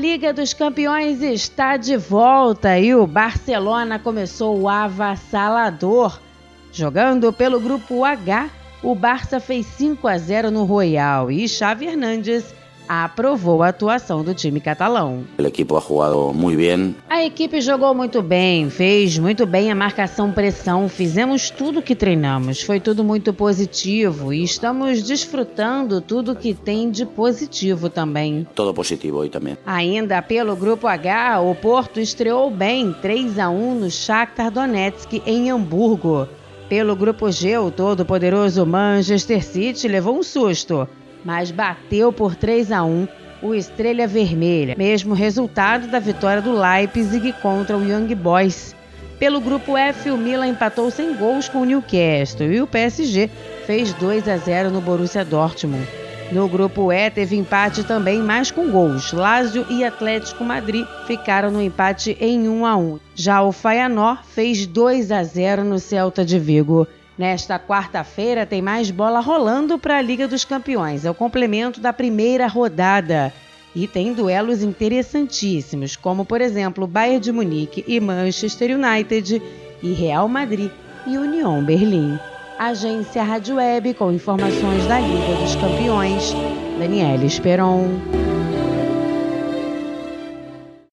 Liga dos Campeões está de volta e o Barcelona começou o avassalador. Jogando pelo grupo H, o Barça fez 5 a 0 no Royal e Xavi Hernandes aprovou a atuação do time catalão. O equipe ha jogado muito bem. A equipe jogou muito bem, fez muito bem a marcação-pressão, fizemos tudo que treinamos, foi tudo muito positivo e estamos desfrutando tudo que tem de positivo também. Todo positivo hoje também. Ainda pelo grupo H, o Porto estreou bem 3 a 1 no Shakhtar Donetsk em Hamburgo. Pelo grupo G, o todo-poderoso Manchester City levou um susto mas bateu por 3 a 1 o Estrela Vermelha, mesmo resultado da vitória do Leipzig contra o Young Boys. Pelo grupo F, o Milan empatou sem gols com o Newcastle e o PSG fez 2 a 0 no Borussia Dortmund. No grupo E teve empate também, mas com gols. Lazio e Atlético Madrid ficaram no empate em 1 a 1. Já o Feyenoord fez 2 a 0 no Celta de Vigo. Nesta quarta-feira tem mais bola rolando para a Liga dos Campeões. É o complemento da primeira rodada. E tem duelos interessantíssimos, como por exemplo Bayern de Munique e Manchester United e Real Madrid e União Berlim. Agência Rádio Web com informações da Liga dos Campeões. Daniela Esperon.